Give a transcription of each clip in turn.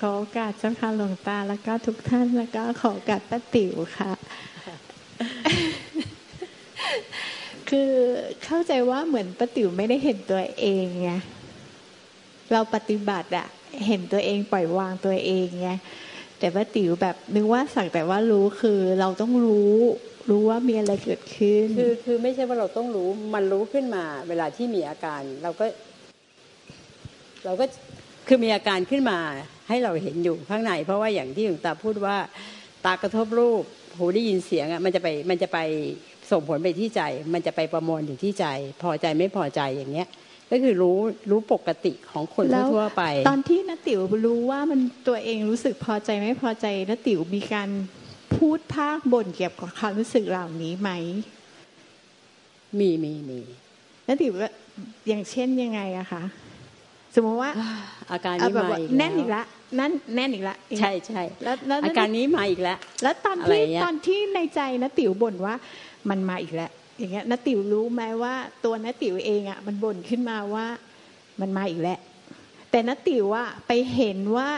ขอโอกาสเจ้าค่ะหลวงตาแล้วก็ทุกท่านแล้วก็ขอโอกาสป้าติ๋วค่ะ คือเข้าใจว่าเหมือนป้าติ๋วไม่ได้เห็นตัวเองไงเราปฏิบัติอะเห็นตัวเองปล่อยวางตัวเองไงแต่ป้าติ๋วแบบนึกว่าสักแต่ว่ารู้คือเราต้องรู้รู้ว่ามีอะไรเกิดขึ้น คือคือไม่ใช่ว่าเราต้องรู้มันรู้ขึ้นมา เวลาที่มีอาการ เราก็ เราก็คือมีอาการขึ้นมา ให้เราเห็นอยู่ข้างใน เพราะว่าอย่างที่หลวงตาพูดว่า ตากระทบรูปหูได้ยินเสียงอะมันจะไปมันจะไปส่งผลไปที่ใจ มันจะไปประมวลอยู่ที่ใจ พอใจไม่พอใจอย่างเงี้ย ก็คือรู้รู้ปกติของคนแล้วทั่วไป ตอนที่นติ๋วรู้ว่ามันตัวเองรู้สึกพอใจไม่พอใจนติ๋วมีการพูดภาคบ่นเกี่ยวกับความรู้สึกเหล่านี้ไหม มีมีมีนติ๋วก็อย่างเช่นยังไงอะคะสมมติว่าอาการเอานี้แบบมาว่าอีกแน่นอีกละ นั่นแน่นอีกละใช่ใช่แล้วแล้วอาการนี้มาอีกแล้ว แล้วตอนอะไรที่เงี้ยตอนที่ในใจนติ๋วบ่นว่ามันมาอีกแล้วอย่างเงี้ยนติ๋วรู้ไหมว่าตัวนติ๋วเองอะมันบ่นขึ้นมาว่ามันมาอีกแล้ว แต่นติ๋วอะไปเห็นว่า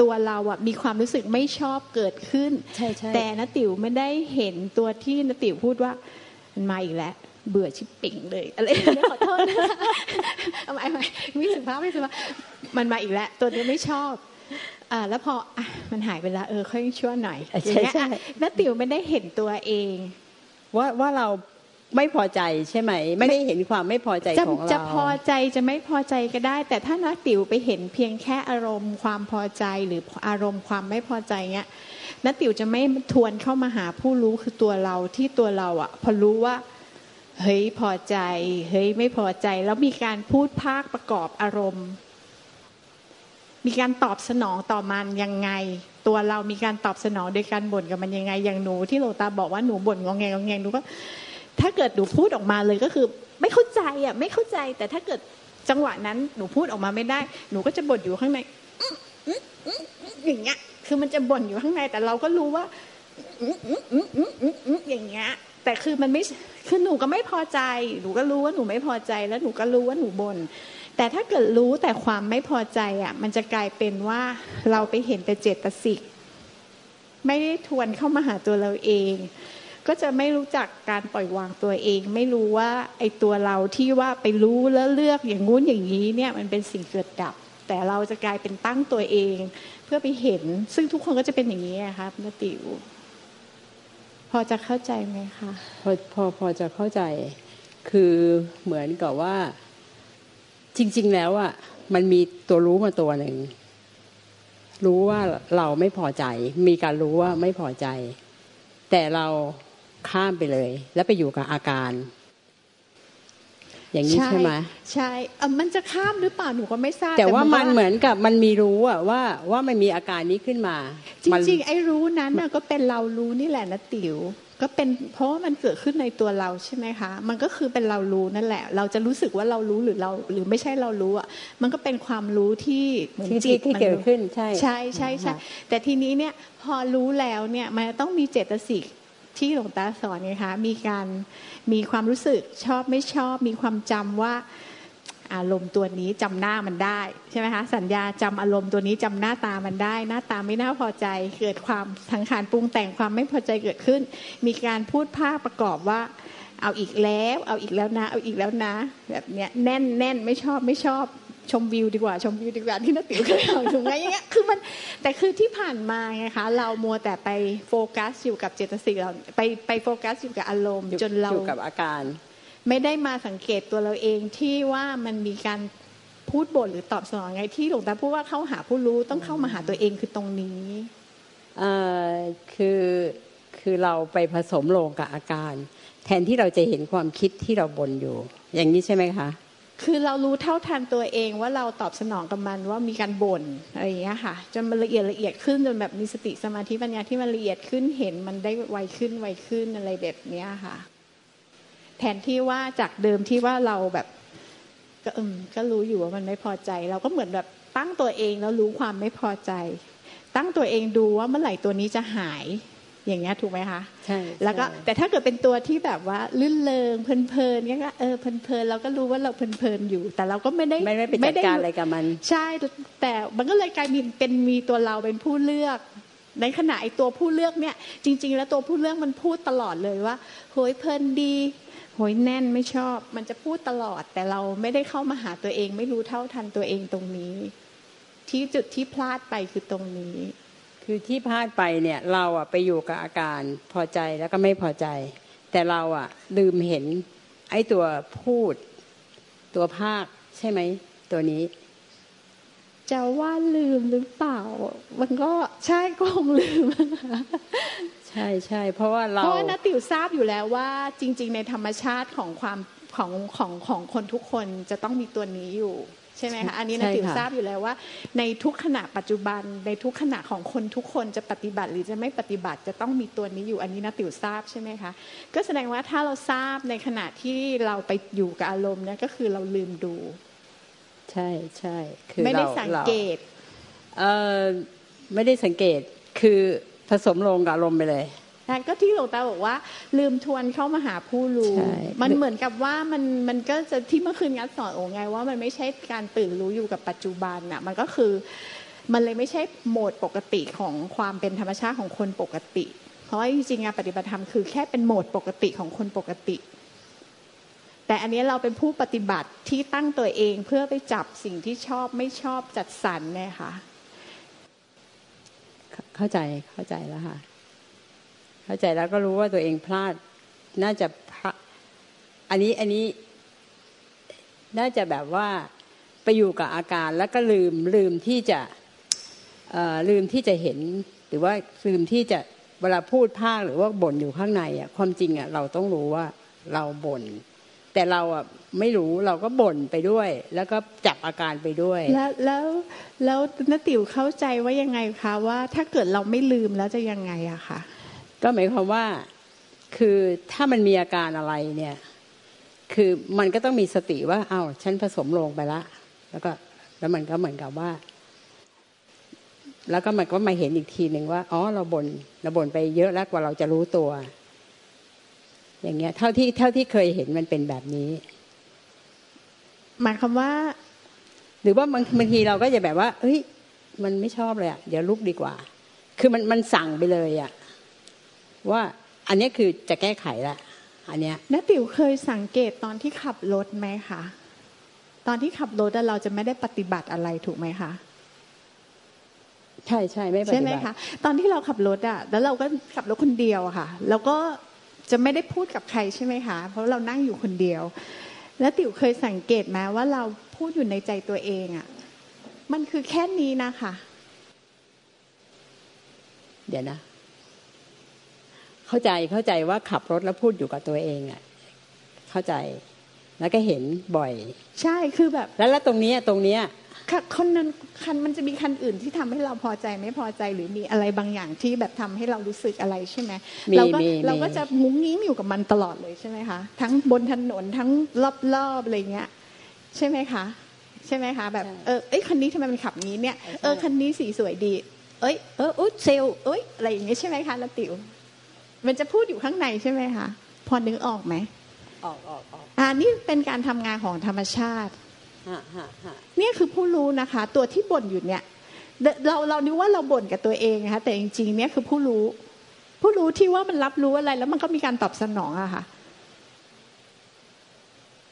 ตัวเราอะมีความรู้สึกไม่ชอบเกิดขึ้น ใช่ใช่แต่นติ๋วไม่ได้เห็นตัวที่นติ๋วพูดว่ามันมาอีกแล้ว เบื่อชิบปิ่งเลยอะไรอย่างเงี้ยขอโทษนะเอาใหม่เอาใหม่ไม่สุภาพไม่สุภาพมันมาอีกแล้ว ตัวนี้ไม่ชอบอ่าแล้วพออะมันหายไปแล้วเออค่อยชั่วหน่อยอะอย่าใช่งเงี้ยใช่อะนติ๋วไม่ได้เห็นตัวเอง ว่าว่าเราไม่พอใจใช่ไหม ไม่ได้เห็นความไม่พอใจจะของเราจะพอใจจะไม่พอใจก็ได้ แต่ถ้านักติ๋วไปเห็นเพียงแค่อารมณ์ความพอใจหรืออารมณ์ความไม่พอใจเงี้ยนักติ๋วจะไม่ทวนเข้ามาหาผู้รู้คือตัวเราที่ตัวเราอะ พอรู้ว่า เฮ้ยพอใจ เฮ้ยไม่พอใจ แล้วมีการพูดภาคประกอบอารมณ์ มีการตอบสนองต่อมันยังไง ตัวเรามีการตอบสนองโดยการบ่นกับมันยังไง อย่างหนูที่หลตาบอกว่าหนูบ่นงองแงงองแงงหนูก็ ถ้าเกิดหนูพูดออกมาเลยก็คือ ไม่เข้าใจอะ ไม่เข้าใจ แต่ถ้าเกิดจังหวะนั้นหนูพูดออกมาไม่ได้ หนูก็จะบ่นอยู่ข้างในอย่างเงี้ย คือมันจะบ่นอยู่ข้างในแต่เราก็รู้ว่าอย่างเงี้ย แต่คือมันไม่คือหนูก็ไม่พอใจ หนูก็รู้ว่าหนูไม่พอใจแล้วหนูก็รู้ว่าหนูบ่นแต่ถ้าเกิดรู้แต่ความไม่พอใจอะ มันจะกลายเป็นว่าเราไปเห็นแต่เจตสิกไม่ได้ทวนเข้ามาหาตัวเราเอง ก็จะไม่รู้จักการปล่อยวางตัวเอง ไม่รู้ว่าไอ้ตัวเราที่ว่าไปรู้แล้วเลือกอย่างงู้นอย่างนี้เนี่ยมันเป็นสิ่งเกิดดับ แต่เราจะกลายเป็นตั้งตัวเอง เพื่อไปเห็น ซึ่งทุกคนก็จะเป็นอย่างนี้อะครับนติว อจะเข้าใจไหมคะพอพอพอจะเข้าใจ คือเหมือนกับว่า จริง ๆ แล้วอะมันมีตัวรู้มาตัวหนึ่งรู้ว่าเราไม่พอใจ มีการรู้ว่าไม่พอใจ แต่เราข้ามไปเลย แล้วไปอยู่กับอาการ อย่างนี้ใช่ไหมใช่เอ่อมันจะข้ามหรือเปล่าหนูก็ไม่ทราบแต่ว่ามันว่าเหมือนกับมันมีรู้อะว่าว่ามันมีอาการนี้ขึ้นมาจมันริงๆไอ้รู้นั้นน่ะก็เป็นเรารู้นี่แหละนะติ๋วก็เป็นเพราะว่ามันเกิดขึ้นในตัวเราใช่ไหมคะ มันก็คือเป็นเรารู้นั่นแหละ เราจะรู้สึกว่าเรารู้หรือเรา หรือไม่ใช่เรารู้อะ มันก็เป็นความรู้ที่เหมือนที่จิที่ตที่มันเกิดรู้ขึ้นใช่ใช่ใช่ใช่อ่าฮะแต่ทีนี้เนี่ยพอรู้แล้วเนี่ยมันต้องมีเจตสิก ที่หลวงตาสอนไงคะมีการมีความรู้สึกชอบไม่ชอบ มีความจำว่าอารมณ์ตัวนี้จำหน้ามันได้ใช่ไหมคะสัญญาจำอารมณ์ตัวนี้จำหน้าตามันได้ หน้าตาไม่น่าพอใจ เกิดความสังขารปรุงแต่งความไม่พอใจเกิดขึ้น มีการพูดภาคประกอบว่า เอาอีกแล้ว เอาอีกแล้วนะ เอาอีกแล้วนะ แบบเนี้ยแน่นแน่นไม่ชอบไม่ชอบ ชมวิวดีกว่าชมวิวดีกว่าที่นักติ๋วเคยบอกถูกไหมอย่างเงี้ยคือมันแต่คือที่ผ่านมาไงคะเรามัวแต่ไปโฟกัสอยู่กับเจตสิกเราไปไปโฟกัสอยู่กับอารมณ์อยู่จนเราอยู่กับอาการ ไม่ได้มาสังเกตตัวเราเองที่ว่ามันมีการพูดบ่นหรือตอบสนองไงที่หลวงตาพูดว่าเข้าหาผู้รู้ต้องเข้ามาหาตัวเองคือตรงนี้เอ่อคือคือเราไปผสมลงกับอาการ แทนที่เราจะเห็นความคิดที่เราบนอยู่ อย่างนี้ใช่ไหมคะ คือเรารู้เท่าทันตัวเองว่าเราตอบสนองกับมันว่ามีการบ่นอะไรอย่างเงี้ยค่ะ จนมันละเอียดละเอียดขึ้นจนแบบมีสติสมาธิปัญญาที่มันละเอียดขึ้นเห็นมันได้ไวขึ้นไวขึ้นอะไรแบบเนี้ยค่ะ แทนที่ว่าจากเดิมที่ว่าเราแบบก็เอมก็รู้อยู่ว่ามันไม่พอใจ เราก็เหมือนแบบตั้งตัวเองแล้วรู้ความไม่พอใจ ตั้งตัวเองดูว่าเมื่อไหร่ตัวนี้จะหาย อย่างเงี้ยถูกไหมคะใช่แล้วก็แต่ถ้าเกิดเป็นตัวที่แบบว่าลื่นเลงเพลินๆเงี้ยก็เออเพลินๆเราก็รู้ว่าเราเพลินๆอยู่ แต่เราก็ไม่ได้ไม่ได้ไปจัดการอะไรกับมัน ใช่แต่มันก็เลยกลายเป็นเป็นมีตัวเราเป็นผู้เลือก ในขณะไอตัวผู้เลือกเนี่ย จริง ๆ แล้วตัวผู้เลือกมันพูดตลอดเลยว่าโหยเพลินดีโหยแน่นไม่ชอบ มันจะพูดตลอด แต่เราไม่ได้เข้ามาหาตัวเอง ไม่รู้เท่าทันตัวเองตรงนี้ ที่จุดที่พลาดไปคือตรงนี้ คือที่พลาดไปเนี่ยเราอะไปอยู่กับอาการพอใจแล้วก็ไม่พอใจ แต่เราอะลืมเห็นไอ้ตัวพูด ตัวภาคใช่ไหมตัวนี้ จะว่าลืมหรือเปล่า มันก็ใช่ก็คงลืมนะคะใช่ใช่เพราะว่าเราเพราะว่านาติวทราบอยู่แล้วว่า จริง ๆ ในธรรมชาติของความของของของคนทุกคนจะต้องมีตัวนี้อยู่ ใช่ไหมคะอันนี้นาติวทราบอยู่แล้วว่า ในทุกขณะปัจจุบัน ในทุกขณะของคนทุกคนจะปฏิบัติหรือจะไม่ปฏิบัติจะต้องมีตัวนี้อยู่อันนี้นาติวทราบใช่ไหมคะก็แสดงว่าถ้าเราทราบในขณะที่เราไปอยู่กับอารมณ์เนี่ยก็คือเราลืมดู ใช่ใช่คือไม่ได้ราสังเกตเออไม่ได้สังเกตคือผสมลงกับอารมณ์ไปเลย นะก็ที่หลวงตาบอกว่า ลืมทวนเข้ามาหาผู้รู้ใช่มันเหมือนกับว่ามันมันก็จะที่เมื่อคืนงัดสอนโอไงว่ามันไม่ใช่การตื่นรู้อยู่กับปัจจุบันน่ะ มันก็คือ มันเลยไม่ใช่โหมดปกติของความเป็นธรรมชาติของคนปกติ เพราะว่าจริงๆงานปฏิบัติธรรมคือแค่เป็นโหมดปกติของคนปกติแต่อันนี้เราเป็นผู้ปฏิบัติที่ตั้งตัวเองเพื่อไปจับสิ่งที่ชอบไม่ชอบจัดสรรเนี่ยค่ะ เข้าใจเข้าใจแล้วค่ะ เข้าใจแล้วก็รู้ว่าตัวเองพลาด น่าจะพลาดอันนี้อันนี้ น่าจะแบบว่าไปอยู่กับอาการแล้วก็ลืมลืมที่จะลืมที่จะเห็น หรือว่าลืมที่จะเวลาพูดภาคหรือว่าบ่นอยู่ข้างในอะความจริงอะเราต้องรู้ว่าเราบ่นแต่เราอะไม่รู้เราก็บ่นไปด้วย แล้วก็จับอาการไปด้วย แล้วแล้วแล้วนติ๋วเข้าใจว่ายังไงคะว่าถ้าเกิดเราไม่ลืมแล้วจะยังไงอะคะ ก็หมายความว่าคือถ้ามันมีอาการอะไรเนี่ย คือมันก็ต้องมีสติว่าอ้าวฉันผสมลงไปละแล้วก็แล้วมันก็เหมือนกับว่า แล้วก็มันก็มาเห็นอีกทีหนึ่งว่าอ๋อเราบน่นเราบ่นไปเยอะแล้วกว่าเราจะรู้ตัว อย่างเงี้ย เท่าที่เท่าที่เคยเห็นมันเป็นแบบนี้ หมายความว่า หรือว่าบางบางทีเราก็จะแบบว่า เฮ้ย มันไม่ชอบเลยอะเดี๋ยวลุกดีกว่า คือมันมันสั่งไปเลยอะ ว่าอันเนี้ยคือจะแก้ไขละอันเนี้ยนติ๋วเคยสังเกตตอนที่ขับรถไหมคะตอนที่ขับรถอะเราจะไม่ได้ปฏิบัติอะไรถูกไหมคะใช่ใช่ไม่ปใช่ฏิไหมบัติคะตอนที่เราขับรถอะแล้วเราก็ขับรถคนเดียวอะค่ะแล้วก็จะไม่ได้พูดกับใครใช่ไหมคะ เพราะเรานั่งอยู่คนเดียว แล้วติ๋วเคยสังเกตไหมว่าเราพูดอยู่ในใจตัวเองอะมันคือแค่นี้นะคะ เดี๋ยวนะ เข้าใจเข้าใจว่าขับรถแล้วพูดอยู่กับตัวเองอะ เข้าใจแล้วก็เห็นบ่อย ใช่คือแบบ แล้วแล้วตรงเนี้ยตรงเนี้ยค่ะคนนั้นคันมันจะมีคันอื่นที่ทำให้เราพอใจไม่พอใจหรือมีอะไรบางอย่างที่แบบทำให้เรารู้สึกอะไรใช่ไหมมีเราก็มีเราก็มีจะมุ้งมิ้งอยู่กับมันตลอดเลยใช่ไหมคะทั้งบนถนนทั้งรอบๆอะไรเงี้ย ใช่ไหมคะ ใช่ไหมคะ แบบเออเอ้ยคันนี้ทำไมมันขับงี้เนี่ยเออคันนี้สีสวยดี เอ้ยเอออุ๊ยเซลลเอ้ยอะไรอย่างเงี้ยใช่ไหมคะนาติ๋ว มันจะพูดอยู่ข้างในใช่ไหมคะพอนึกออกไหมออกออกออกอ่านี่เป็นการทำงานของธรรมชาติฮะฮะฮะเนี่ยคือผู้รู้นะคะ ตัวที่บ่นอยู่เนี่ยเดเราเรานึกว่าเราบ่นกับตัวเองนะคะแต่จริงๆเนี่ยคือผู้รู้ ผู้รู้ที่ว่ามันรับรู้อะไร แล้วมันก็มีการตอบสนองอะค่ะ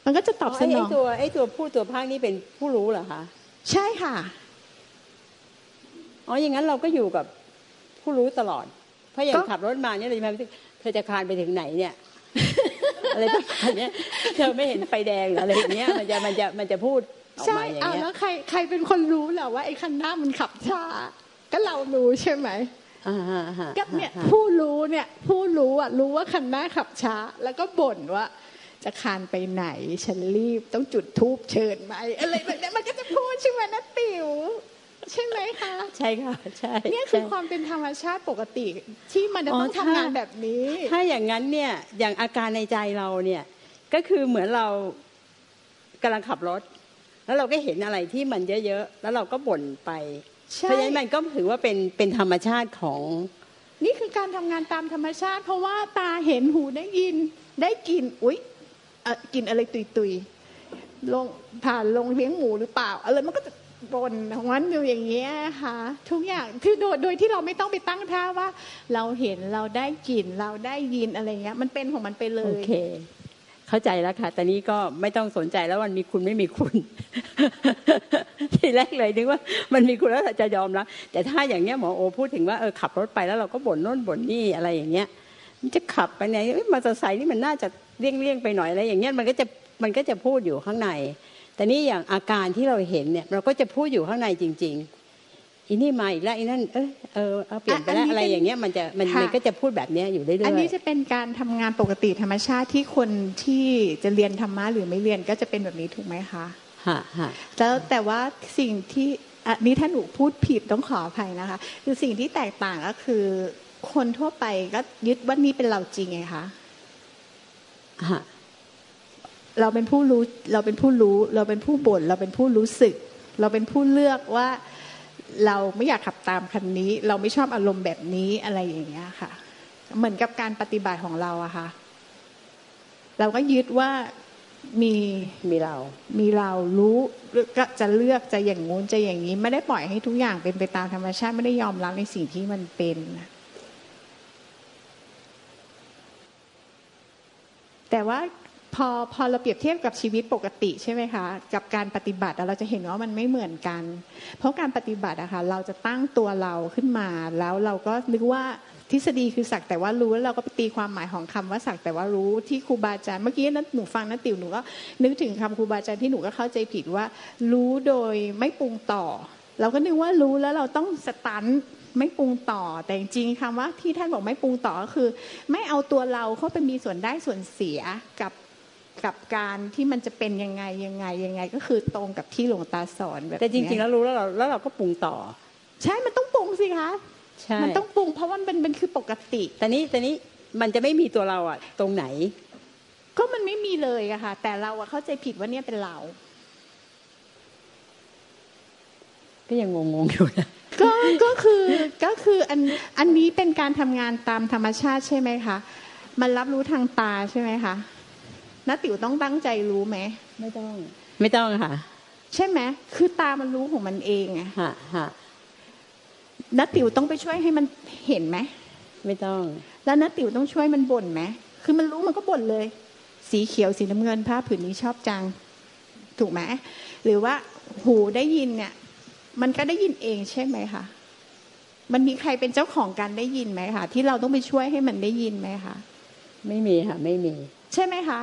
มันก็จะตอบสนไอ้องตัวไอ้ตัวพูดตัวภาคนี่เป็นผู้รู้เหรอคะใช่ค่ะอ๋ออย่างนั้นเราก็อยู่กับผู้รู้ตลอด เพราะอย่างก็ขับรถมาเนี่ยเราจะมาเธอจะคลานไปถึงไหนเนี่ยอะไรประมาณเนี้ยเธอไม่เห็นไฟแดงหรืออะไรอย่างเงี้ยมันจะมันจะมันจะพูดออกใช่มาอย่างเอาเงี้ยแล้วใครใครเป็นคนรู้แหละว่าไอ้คันหน้ามันขับช้า ก็เรารู้ใช่ไหมอ่าฮะฮะก็เนี่ยฮะผู้รู้เนี่ยผู้รู้อะรู้ว่าคันหน้าขับช้า แล้วก็บ่นว่าจะคานไปไหนฉันรีบต้องจุดทูบเชิญไหมอะไรแบบเนี้ยมันก็จะพูดใช่ไหมนะติ๋ว ใช่ไหมคะใช่ค่ะใช่เนี่ยคือใช่ความเป็นธรรมชาติปกติที่มันจะอ๋อต้องถ้าทำงานแบบนี้ ถ้าอย่างนั้นเนี่ยอย่างอาการในใจเราเนี่ยก็คือเหมือนเรากำลังขับรถ แล้วเราก็เห็นอะไรที่มันเยอะๆแล้วเราก็บ่นไปใช่เพราะฉะนั้นมันก็ถือว่าเป็นเป็นธรรมชาติของ นี่คือการทำงานตามธรรมชาติ เพราะว่าตาเห็นหูได้ยินได้กลิ่นอุ๊ยกลิ่นอะไรตุยตุยลงผ่านลงเลี้ยงหมูหรือเปล่าอะไรมันก็จะ บนของมันอยู่อย่างเงี้ยค่ะทุกอย่างคือโดยโดยที่เราไม่ต้องไปตั้งท่าว่า เราเห็นเราได้กลิ่นเราได้ยินอะไรเงี้ย มันเป็นของมันไปเลยโอเค เข้าใจแล้วค่ะแต่นี้ก็ไม่ต้องสนใจแล้วมันมีคุณไม่มีคุณ ทีแรกเลยนึกว่า มันมีคุณแล้วจะยอมแล้วแต่ถ้าอย่างเงี้ยหมอโอพูดถึงว่าเออขับรถไปแล้วเราก็บ่นโน่นบ่นนี่อะไรอย่างเงี้ยมันจะขับไปไหนมอเตอร์ไซค์นี่มันน่าจะเลี่ยงเลี่ยงไปหน่อยอะไรอย่างเงี้ยมันก็จะมันก็จะพูดอยู่ข้างใน แต่นี่อย่างอาการที่เราเห็นเนี่ย เราก็จะพูดอยู่ข้างในจริง ๆอีนี่มาอีกแล้วอีนั่นเออเออเอาเปลี่ยนไปแล้วอะไรอย่างเงี้ยมันจะมันมันก็จะพูดแบบเนี้ยอยู่เรื่อยๆอันนี้จะเป็นการทำงานปกติธรรมชาติที่คนที่จะเรียนธรรมะหรือไม่เรียนก็จะเป็นแบบนี้ถูกไหมคะฮะฮะแล้วแต่ว่าสิ่งที่อันนี้ถ้าหนูพูดผิดต้องขออภัยนะคะ คือสิ่งที่แตกต่างก็คือ คนทั่วไปก็ยึดว่านี่เป็นเราจริงไงคะ เราเป็นผู้รู้เราเป็นผู้รู้ เราเป็นผู้บ่นเราเป็นผู้รู้สึก เราเป็นผู้เลือกว่าเราไม่อยากขับตามคันนี้ เราไม่ชอบอารมณ์แบบนี้อะไรอย่างเงี้ยค่ะ เหมือนกับการปฏิบัติของเราอะค่ะ เราก็ยึดว่ามีมีเรา มีเรารู้ก็จะเลือกจะอย่างงู้นจะอย่างนี้ ไม่ได้ปล่อยให้ทุกอย่างเป็นไปตามธรรมชาติไม่ได้ยอมรับในสิ่งที่มันเป็นแต่ว่า พอพอเราเปรียบเทียบกับชีวิตปกติใช่ไหมคะกับการปฏิบัติเราจะเห็นว่ามันไม่เหมือนกัน เพราะการปฏิบัติอะคะเราจะตั้งตัวเราขึ้นมา แล้วเราก็นึกว่าทฤษฎีคือสักแต่ว่ารู้แล้วเราก็ไปตีความหมายของคำว่าสักแต่ว่ารู้ที่ครูบาอาจารย์เมื่อกี้นั้นหนูฟังนัติวหนูก็นึกถึงคำครูบาอาจารย์ที่หนูก็เข้าใจผิดว่า รู้โดยไม่ปรุงต่อ เราก็นึกว่ารู้แล้วเราต้องสตันไม่ปรุงต่อแต่จริงๆคำว่าที่ท่านบอกไม่ปรุงต่อก็คือ ไม่เอาตัวเราเข้าไปมีส่วนได้ส่วนเสียกับ กับการที่มันจะเป็นยังไงยังไงยังไง ก็คือตรงกับที่หลวงตาสอนแบบแต่จริง ๆ แล้วรู้แล้วเราแล้วเราก็ปรุงต่อ ใช่มันต้องปรุงสิคะใช่มันต้องปรุงเพราะว่ามันเป็นคือปกติแต่นี้แต่นี้มันจะไม่มีตัวเราอะตรงไหน ก็มันไม่มีเลยอะค่ะ แต่เราอะเข้าใจผิดว่าเนี่ยเป็นเรา ก็ยังงงๆอยู่นะก็ก็คือก็คืออันอันนี้เป็นการทำงานตามธรรมชาติใช่ไหมคะมันรับรู้ทางตาใช่ไหมคะ น้าติ๋วต้องตั้งใจรู้ไหมไม่ต้อง ไม่ต้องค่ะ ใช่ไหมคือตามันรู้ของมันเองอะฮะฮะนัติ๋วต้องไปช่วยให้มันเห็นไหมไม่ต้อง แล้วนัติ๋วต้องช่วยมันบ่นไหมคือมันรู้มันก็บ่นเลย สีเขียวสีน้ำเงินผ้าผืนนี้ชอบจัง ถูกไหมหรือว่าหูได้ยินเนี่ย มันก็ได้ยินเองใช่ไหมคะมันมีใครเป็นเจ้าของการได้ยินไหมคะที่เราต้องไปช่วยให้มันได้ยินไหมคะไม่มีค่ะ ไม่มี ใช่ไหมคะ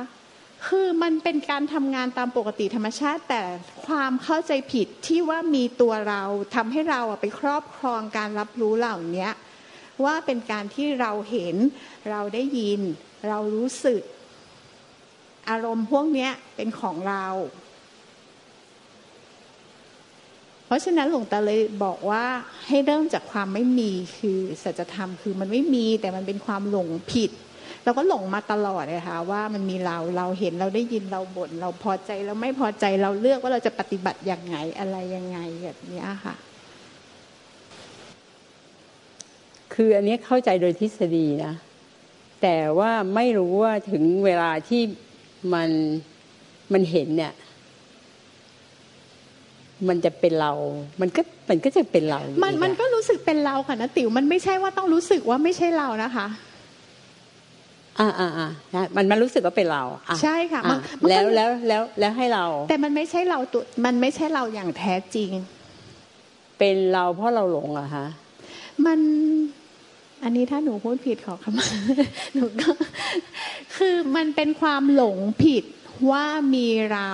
คือมันเป็นการทำงานตามปกติธรรมชาติ แต่ความเข้าใจผิดที่ว่ามีตัวเราทำให้เราไปครอบครองการรับรู้เหล่านี้ว่าเป็นการที่เราเห็นเราได้ยิน เรารู้สึก อารมณ์พวกนี้เป็นของเรา เพราะฉะนั้นหลวงตาเลยบอกว่าให้เริ่มจากความไม่มีคือสัจธรรมคือมันไม่มีแต่มันเป็นความหลงผิด เราก็หลงมาตลอดเลยค่ะว่ามันมีเราเราเห็นเราได้ยินเราบ่นเราพอใจเราไม่พอใจเราเลือกว่าเราจะปฏิบัติอย่างไงอะไรยังไงแบบนี้ค่ะ คืออันนี้เข้าใจโดยทฤษฎีนะ แต่ว่าไม่รู้ว่าถึงเวลาที่มันมันเห็นเนี่ยมันจะเป็นเรา มันก็ มันก็จะเป็นเรา มัน มันก็รู้สึกเป็นเราค่ะนะติ๋ว มันไม่ใช่ว่าต้องรู้สึกว่าไม่ใช่เรานะคะ อ่าอ่าอ่ามันมันรู้สึกว่าเป็นเราใช่ค่ะแล้วแล้วแล้วแล้วให้เรา แต่มันไม่ใช่เราตัวมันไม่ใช่เราอย่างแท้จริง เป็นเราเพราะเราหลงเหรอคะมันอันนี้ถ้าหนูพูดผิดขอคำหนูก็คือมันเป็นความหลงผิดว่ามีเรา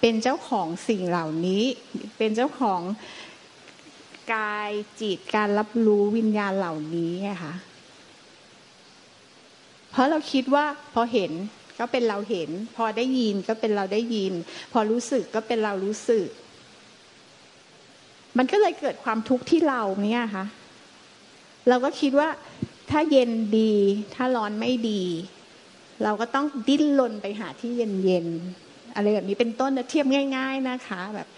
เป็นเจ้าของสิ่งเหล่านี้ เป็นเจ้าของกายจิตการรับรู้วิญญาณเหล่านี้ไงคะ เพราะเราคิดว่าพอเห็นก็เป็นเราเห็น พอได้ยินก็เป็นเราได้ยิน พอรู้สึกก็เป็นเรารู้สึก มันก็เลยเกิดความทุกข์ที่เราเนี่ยค่ะเราก็คิดว่าถ้าเย็นดี ถ้าร้อนไม่ดี เราก็ต้องดิ้นรนไปหาที่เย็นๆอะไรแบบนี้เป็นต้นนะเทียบง่าย ๆนะคะ แบบ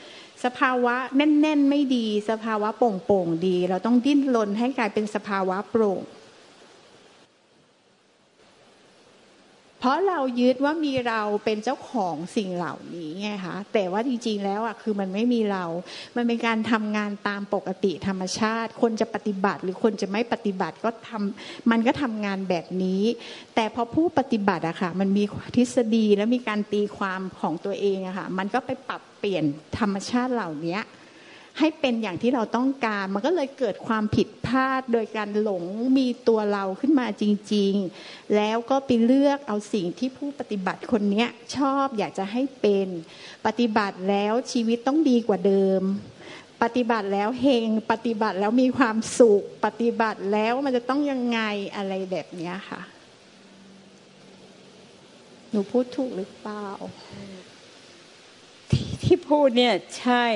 สภาวะแน่น ๆ ไม่ดี สภาวะโปร่งๆดี เราต้องดิ้นรนให้กลายเป็นสภาวะโปร่ง ราะเรายึดว่ามีเราเป็นเจ้าของสิ่งเหล่านี้ไงคะแต่ว่าจริงๆแล้วอะคือมันไม่มีเรา มันเป็นการทำงานตามปกติธรรมชาติ คนจะปฏิบัติหรือคนจะไม่ปฏิบัติก็ทำมันก็ทำงานแบบนี้ แต่พอผู้ปฏิบัติอะค่ะมันมีทฤษฎีและมีการตีความของตัวเองอะค่ะมันก็ไปปรับเปลี่ยนธรรมชาติเหล่านี้ ให้เป็นอย่างที่เราต้องการ มันก็เลยเกิดความผิดพลาดโดยการหลงมีตัวเราขึ้นมาจริง ๆ แล้วก็ไปเลือกเอาสิ่งที่ผู้ปฏิบัติคนนี้ชอบอยากจะให้เป็นปฏิบัติแล้วชีวิตต้องดีกว่าเดิม ปฏิบัติแล้วเฮงปฏิบัติแล้วมีความสุข ปฏิบัติแล้วมันจะต้องยังไงอะไรแบบนี้ค่ะ หนูพูดถูกหรือเปล่าที่ที่พูดเนี่ยใช่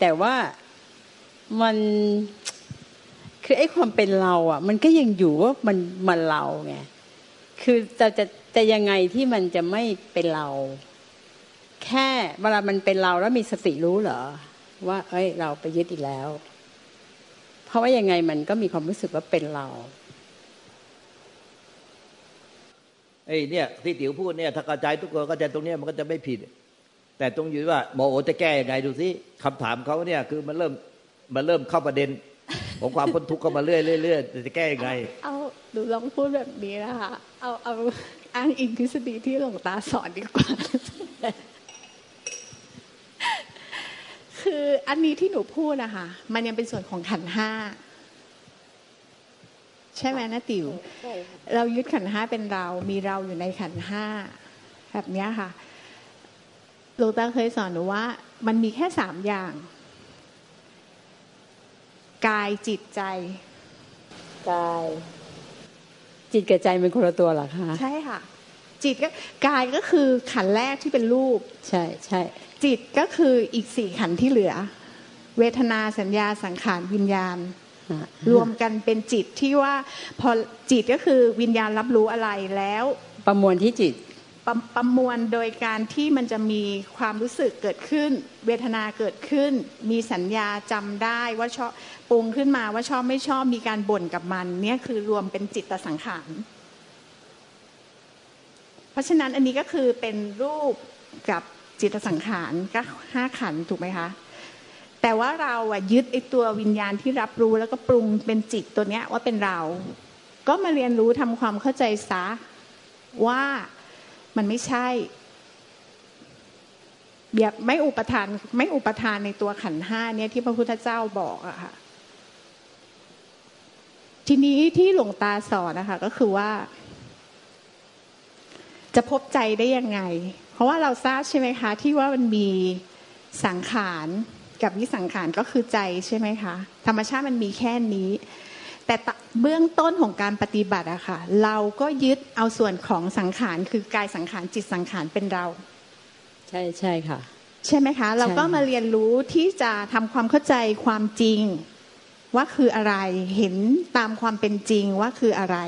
แต่ว่ามันคือไอ้ความเป็นเราอะ มันก็ยังอยู่ว่ามันมันเราไงคือจะจะจะยังไงที่มันจะไม่เป็นเรา แค่เวลามันเป็นเราแล้วมีสติรู้เหรอว่า เอ้ย เราไปยึดอีกแล้ว เพราะว่ายังไงมันก็มีความรู้สึกว่าเป็นเราไอ้เนี่ยที่ติ๋วพูดเนี่ยถ้ากระจายทุกคนก็จะตรงเนี้ยมันก็จะไม่ผิด แต่ตรงอยู่ว่าหมอโอจะแก้ยังไงดูสิคำถามเขาเนี่ยคือมันเริ่มมันเริ่มเข้าประเด็นของความพ้นทุกข์เข้ามาเรื่อยเรื่อยจะแก้ยังไง เอาดูลองพูดแบบนี้นะคะเอาเอาอ้างอิงทฤษฎีที่หลวงตาสอนดีกว่า คืออันนี้ที่หนูพูดนะคะมันยังเป็นส่วนของขันห้าใช่ไหมนะติ๋วเรายึดขันห้าเป็นเรา มีเราอยู่ในขันห้าแบบนี้ค่ะ หลวงตาเคยสอนหนูว่า มันมีแค่สามอย่าง กายจิตใจ กาย จิตกับใจเป็นคนละตัวหรอคะใช่ค่ะ จิตก็กายก็คือขันแรกที่เป็นรูป ใช่ใช่จิตก็คืออีกสี่ขันที่เหลือ เวทนาสัญญาสังขารวิญญาณรวมกันเป็นจิตที่ว่าพอจิตก็คือวิญญาณรับรู้อะไรแล้ว ประมวลที่จิต ประประมวลโดยการที่มันจะมีความรู้สึกเกิดขึ้น เวทนาเกิดขึ้น มีสัญญาจำได้ว่าชอบปรุงขึ้นมาว่าชอบไม่ชอบมีการบ่นกับมันเนี่ยคือรวมเป็นจิตสังขารเพราะฉะนั้นอันนี้ก็คือเป็นรูปกับจิตสังขารก็ห้าขันถูกไหมคะแต่ว่าเราอะยึดไอตัววิญญาณที่รับรู้แล้วก็ปรุงเป็นจิตตัวเนี้ยว่าเป็นเรา ก็มาเรียนรู้ทำความเข้าใจซะว่า มันไม่ใช่แบบไม่อุปทาน ไม่อุปทานในตัวขันห้าเนี่ยที่พระพุทธเจ้าบอกอะค่ะ ทีนี้ที่หลวงตาสอนนะคะ ก็คือว่า จะพบใจได้ยังไง เพราะว่าเราทราบใช่ไหมคะ ที่ว่ามันมีสังขารกับวิสังขารก็คือใจใช่ไหมคะ ธรรมชาติมันมีแค่นี้ แต่เบื้องต้นของการปฏิบัติอะค่ะ เราก็ยึดเอาส่วนของสังขารคือกายสังขารจิตสังขารเป็นเรา ใช่ใช่ค่ะ ใช่ไหมคะ เราก็มาเรียนรู้ที่จะทำความเข้าใจความจริง ว่าคืออะไรเห็นตามความเป็นจริงว่าคืออะไร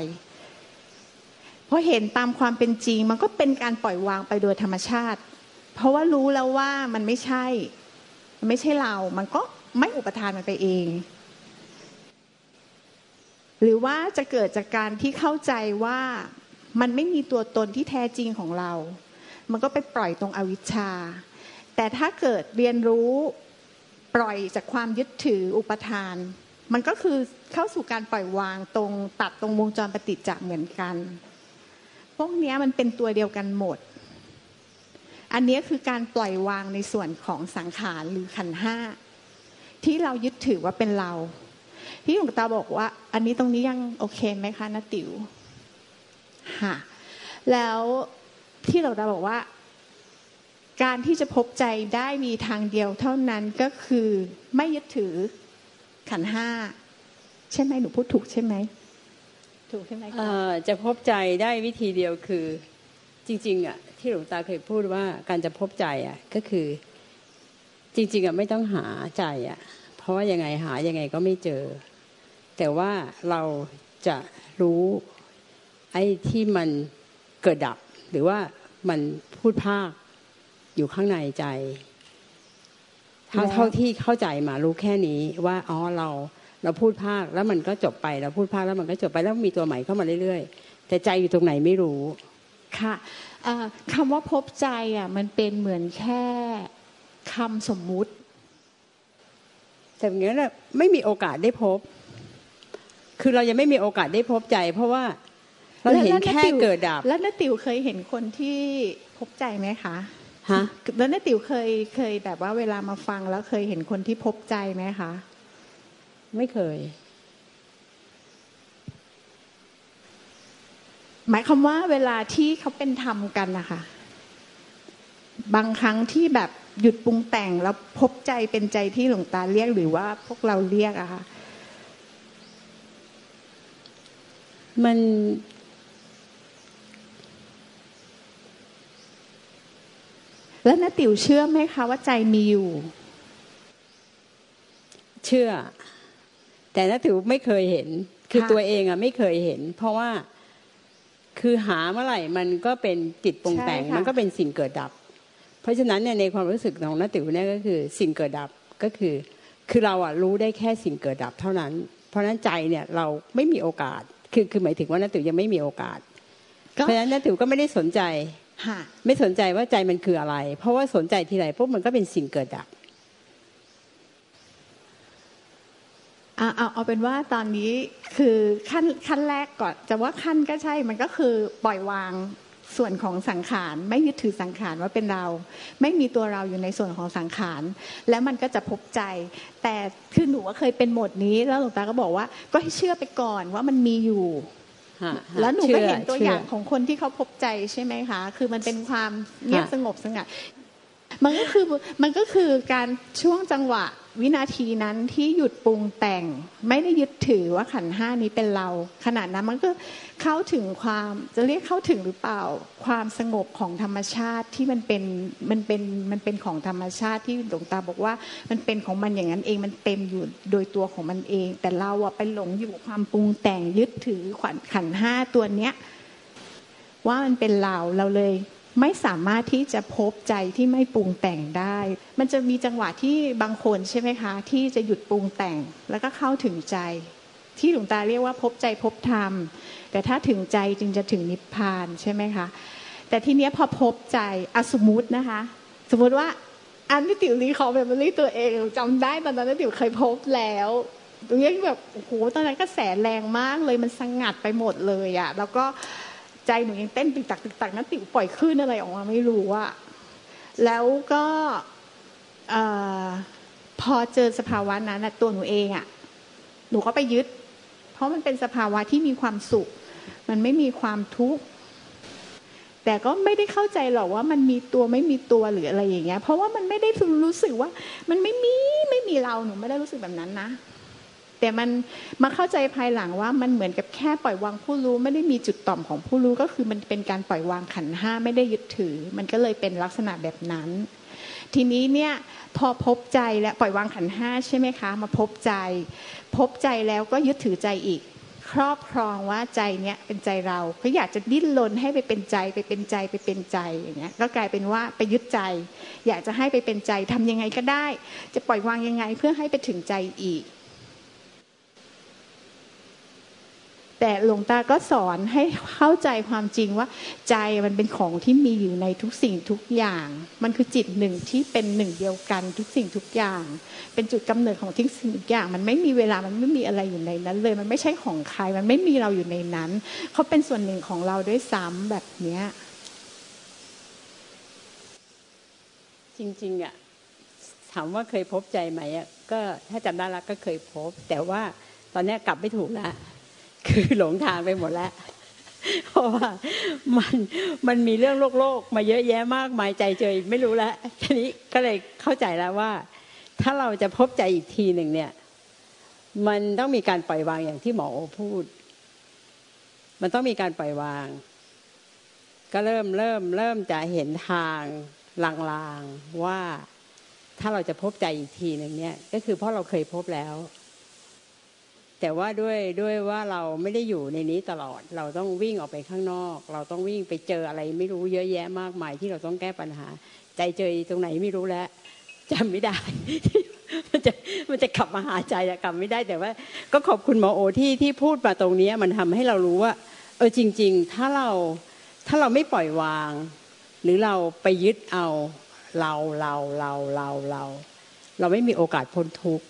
พอเห็นตามความเป็นจริง มันก็เป็นการปล่อยวางไปโดยธรรมชาติ เพราะว่ารู้แล้วว่ามันไม่ใช่ มันไม่ใช่เรา มันก็ไม่อุปทานมันไปเอง หรือว่าจะเกิดจากการที่เข้าใจว่ามันไม่มีตัวตนที่แท้จริงของเรา มันก็ไปปล่อยตรงอวิชชา แต่ถ้าเกิดเรียนรู้ปล่อยจากความยึดถืออุปทาน มันก็คือเข้าสู่การปล่อยวางตรงตัดตรงวงจรปฏิจจ์เหมือนกัน พวกนี้มันเป็นตัวเดียวกันหมด อันนี้คือการปล่อยวางในส่วนของสังขารหรือขันห้าที่เรายึดถือว่าเป็นเรา พี่หลวงตาบอกว่า อันนี้ตรงนี้ยังโอเคไหมคะนาติ๋วค่ะแล้วที่หลวงตาบอกว่า การที่จะพบใจได้มีทางเดียวเท่านั้นก็คือไม่ยึดถือขันห้าใช่ไหมหนูพูดถูกใช่ไหมถูกใช่ไหมคะจะพบใจได้วิธีเดียวคือจริงๆอะที่หลวงตาเคยพูดว่าการจะพบใจอะก็คือ จริง ๆอะไม่ต้องหาใจอะ เพราะว่ายังไงหายังไงก็ไม่เจอ แต่ว่าเราจะรู้ไอ้ที่มันเกิดดับ หรือว่ามันพูดภาคอยู่ข้างในใจเท่าเท่าที่เข้าใจมารู้แค่นี้ว่าอ๋อเราเราพูดภาคแล้วมันก็จบไปเราพูดภาคแล้วมันก็จบไปแล้วมีตัวใหม่เข้ามาเรื่อยๆ แต่ใจอยู่ตรงไหนไม่รู้ค่ะคำว่าพบใจอะมันเป็นเหมือนแค่คำสมมุติ แต่อย่างนี้นไม่มีโอกาสได้พบ คือเรายังไม่มีโอกาสได้พบใจ เพราะว่าเราเห็นแค่เกิดดับ แล้วน้าติ๋วเคยเห็นคนที่พบใจไหมคะฮะแล้วน้าติ๋วเคยเคยแบบว่าเวลามาฟังแล้วเคยเห็นคนที่พบใจไหมคะ ไม่เคย หมายความว่าเวลาที่เขาเป็นธรรมกันนะคะบางครั้งที่แบบหยุดปรุงแต่งแล้วพบใจเป็นใจที่หลวงตาเรียกหรือว่าพวกเราเรียกอะค่ะ มัน แล้วนาติ๋วเชื่อไหมคะว่าใจมีอยู่ เชื่อ แต่นาติ๋วไม่เคยเห็น คือตัวเองอะไม่เคยเห็น เพราะว่าคือหาเมื่อไหร่มันก็เป็นจิตปรุงแต่ง มันก็เป็นสิ่งเกิดดับ เพราะฉะนั้นเนี่ยในความรู้สึกของนาติ๋วเนี่ยก็คือ สิ่งเกิดดับก็คือ คือเราอะรู้ได้แค่สิ่งเกิดดับเท่านั้น เพราะนั้นใจเนี่ยเราไม่มีโอกาส คือคือหมายถึงว่านาติ๋วยังไม่มีโอกาส เพราะฉะนั้นนาติ๋วก็ไม่ได้สนใจไม่สนใจว่าใจมันคืออะไร เพราะว่าสนใจทีไรพวกมันก็เป็นสิ่งเกิดดับเอาเอาเป็นว่าตอนนี้คือขั้นขั้นแรกก่อนจะว่าขั้นก็ใช่มันก็คือปล่อยวาง ส่วนของสังขารไม่ยึดถือสังขารว่าเป็นเรา ไม่มีตัวเราอยู่ในส่วนของสังขารแล้วมันก็จะพบใจ แต่คือหนูว่าเคยเป็นโหมดนี้ แล้วหลวงตาก็บอกว่า ก็ให้เชื่อไปก่อนว่ามันมีอยู่แล้วหนูก็เห็นตัวอย่างของคนที่เขาพบใจใช่ไหมคะ คือมันเป็นความเงียบสงบสงัดมันก็คือมันก็คือการช่วงจังหวะ วินาทีนั้นที่หยุดปรุงแต่ง ไม่ได้ยึดถือว่าขันห้านี้เป็นเรา ขนาดนั้นมันก็เข้าถึงความจะเรียกเข้าถึงหรือเปล่า ความสงบของธรรมชาติที่มันเป็นมันเป็นมันเป็นของธรรมชาติที่หลวงตาบอกว่า มันเป็นของมันอย่างนั้นเองมันเต็มอยู่โดยตัวของมันเอง แต่เราอะไปหลงอยู่ความปรุงแต่งยึดถือขวัญขันห้าตัวเนี้ยว่ามันเป็นเราเราเลย ไม่สามารถที่จะพบใจที่ไม่ปรุงแต่งได้ มันจะมีจังหวะที่บางคนใช่ไหมคะ ที่จะหยุดปรุงแต่งแล้วก็เข้าถึงใจ ที่หลวงตาเรียกว่าพบใจพบธรรม แต่ถ้าถึงใจจึงจะถึงนิพพานใช่ไหมคะ แต่ทีเนี้ยพอพบใจอสมมตินะคะ สมมติว่าอันที่ติ๋วรีคอแบบมันรีตัวเองจำได้ตอนนั้นติ๋วเคยพบแล้วตรงนี้แบบโอ้โหตอนนั้นก็แสแรงมากเลยมันสงัดไปหมดเลยอะ่ะแล้วก็ ใจหนูยังเต้นตึกตักตึกตักนั้นติ๋วปล่อยขึ้นอะไรออกมาไม่รู้อะแล้วก็พอเจอสภาวะนั้นตัวหนูเองอะหนูก็ไปยึด เพราะมันเป็นสภาวะที่มีความสุข มันไม่มีความทุกข์แต่ก็ไม่ได้เข้าใจหรอกว่ามันมีตัวไม่มีตัวหรืออะไรอย่างเงี้ย เพราะว่ามันไม่ได้รู้สึกว่า มันไม่มีไม่มีเราหนูไม่ได้รู้สึกแบบนั้นนะ แต่มันมาเข้าใจภายหลังว่ามันเหมือนกับแค่ปล่อยวางผู้รู้ ไม่ได้มีจุดต่อมของผู้รู้ก็คือมันเป็นการปล่อยวางขันห้าไม่ได้ยึดถือ มันก็เลยเป็นลักษณะแบบนั้น ทีนี้เนี่ยพอพบใจและปล่อยวางขันห้าใช่ไหมคะ มาพบใจ พบใจแล้วก็ยึดถือใจอีก ครอบครองว่าใจเนี้ยเป็นใจเราเขาอยากจะดิ้นรนให้ไปเป็นใจไปเป็นใจไปเป็นใจอย่างเงี้ยก็กลายเป็นว่าไปยึดใจ อยากจะให้ไปเป็นใจทำยังไงก็ได้ จะปล่อยวางยังไงเพื่อให้ไปถึงใจอีก แต่หลวงตาก็สอนให้เข้าใจความจริงว่าใจมันเป็นของที่มีอยู่ในทุกสิ่งทุกอย่าง มันคือจิตหนึ่งที่เป็นหนึ่งเดียวกันทุกสิ่งทุกอย่าง เป็นจุดกำเนิดของทุกสิ่งทุกอย่าง มันไม่มีเวลามันไม่มีอะไรอยู่ในนั้น เลยมันไม่ใช่ของใครมันไม่มีเราอยู่ในนั้น เขาเป็นส่วนหนึ่งของเราด้วยซ้ำแบบเนี้ยจริงๆอะถามว่าเคยพบใจไหมอะก็ถ้าจำได้ล้วก็เคยพบ แต่ว่าตอนนี้กลับไม่ถูกแล้ว คือหลงทางไปหมดแล้วเพราะว่ามันมันมีเรื่องโลกโลกมาเยอะแยะมากมายใจเจยไม่รู้แล้วทีนี้ก็เลยเข้าใจแล้วว่า ถ้าเราจะพบใจอีกทีหนึ่งเนี่ย มันต้องมีการปล่อยวางอย่างที่หมอพูด มันต้องมีการปล่อยวาง ก็เริ่มเริ่ม เริ่มจะเห็นทางลางๆว่าถ้าเราจะพบใจอีกทีหนึ่งเนี่ย ก็คือเพราะเราเคยพบแล้ว แต่ว่าด้วยด้วยว่าเราไม่ได้อยู่ในนี้ตลอด เราต้องวิ่งออกไปข้างนอก เราต้องวิ่งไปเจออะไรไม่รู้เยอะแยะมากมายที่เราต้องแก้ปัญหา ใจเจอตรงไหนไม่รู้แล้วจำไม่ได้ มันจะมันจะขับมาหาใจอะกลับไม่ได้แต่ว่า ก็ขอบคุณหมอโอที่ที่พูดมาตรงนี้มันทำให้เรารู้ว่า เออจริง ๆ ถ้าเราถ้าเราไม่ปล่อยวาง หรือเราไปยึดเอาเราเราเราเราเรา เราไม่มีโอกาสพ้นทุกข์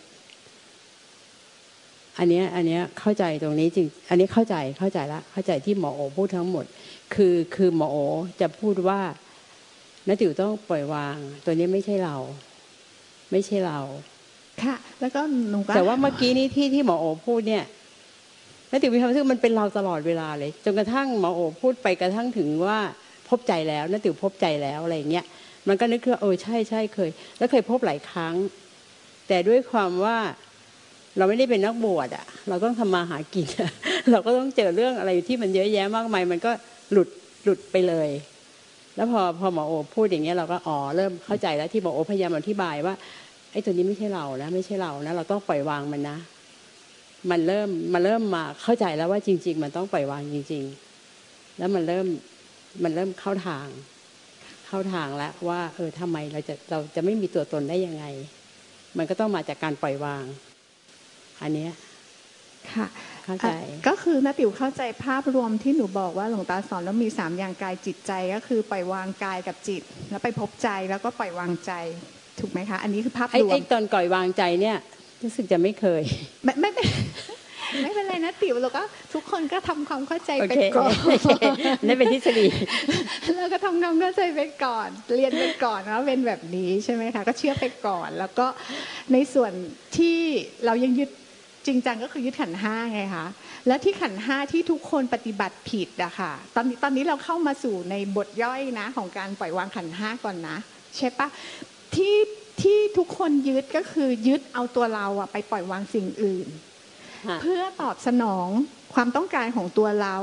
อันนี้อันนี้เข้าใจตรงนี้จริง อันนี้เข้าใจเข้าใจละเข้าใจที่หมอโอพูดทั้งหมด คือคือหมอโอจะพูดว่านัติ๋วต้องปล่อยวาง ตัวนี้ไม่ใช่เรา ไม่ใช่เรา ค่ะ แล้วก็หนูก็แต่ว่าเมื่อกี้นี้ที่ที่หมอโอพูดเนี่ยนัติ๋วมีความรู้สึกมันเป็นเราตลอดเวลาเลย จนกระทั่งหมอโอพูดไปกระทั่งถึงว่าพบใจแล้วนัติ๋วพบใจแล้วอะไรอย่างเงี้ยมันก็นึกว่าเออใช่ใช่เคย แล้วเคยพบหลายครั้ง แต่ด้วยความว่า เราไม่ได้เป็นนักบวชอะเราต้องทำมาหากินเราก็ต้องเจอเรื่องอะไรที่มันเยอะแยะมากมายมันก็หลุดหลุดไปเลย แล้วพอพอหมอโอพูดอย่างเงี้ยเราก็อ๋อเริ่มเข้าใจแล้วที่หมอโอพยายามอธิบายว่าไอ้ตัวนี้ไม่ใช่เรานะไม่ใช่เรานะเราต้องปล่อยวางมันนะ มันเริ่มมันเริ่มมาเข้าใจแล้วว่าจริง ๆ มันต้องปล่อยวางจริง ๆ แล้วมันเริ่มมันเริ่มเข้าทาง เข้าทางแล้วว่า เออทำไมเราจะเราจะไม่มีตัวตนได้ยังไง มันก็ต้องมาจากการปล่อยวาง อันเนี้ยค่ะเข้าใจอะก็คือนาติ๋วเข้าใจภาพรวมที่หนูบอกว่าหลวงตาสอนแล้วมีสามอย่างกายจิตใจก็คือปล่อยวางกายกับจิต แล้วไปพบใจแล้วก็ปล่อยวางใจถูกไหมคะ อันนี้คือภาพไอ้รวมไอ้ตอนก่อยวางใจเนี่ยรู้สึกจะไม่เคย ไม่ไม่เป็นไม่เป็นไรนะติ๋วเราก็ทุกคนก็ทำความเข้าใจโอไปเคก่อนโอเคนี่เป็นทฤษฎีแล้วก็ทำความเข้าใจไปก่อน เรียนไปก่อนว่าเป็นแบบนี้ใช่ไหมคะ ก็เชื่อไปก่อน แล้วก็ในส่วนที่เรายังยึด จริงจังก็คือยึดขันธ์ห้าไงคะและที่ขันธ์ห้าที่ทุกคนปฏิบัติผิดอะค่ะตอนนี้ตอนนี้เราเข้ามาสู่ในบทย่อยนะของการปล่อยวางขันธ์ห้าก่อนนะใช่ปะที่ที่ทุกคนยึดก็คือยึดเอาตัวเราอะไปปล่อยวางสิ่งอื่นค่ะเพื่อตอบสนองความต้องการของตัวเรา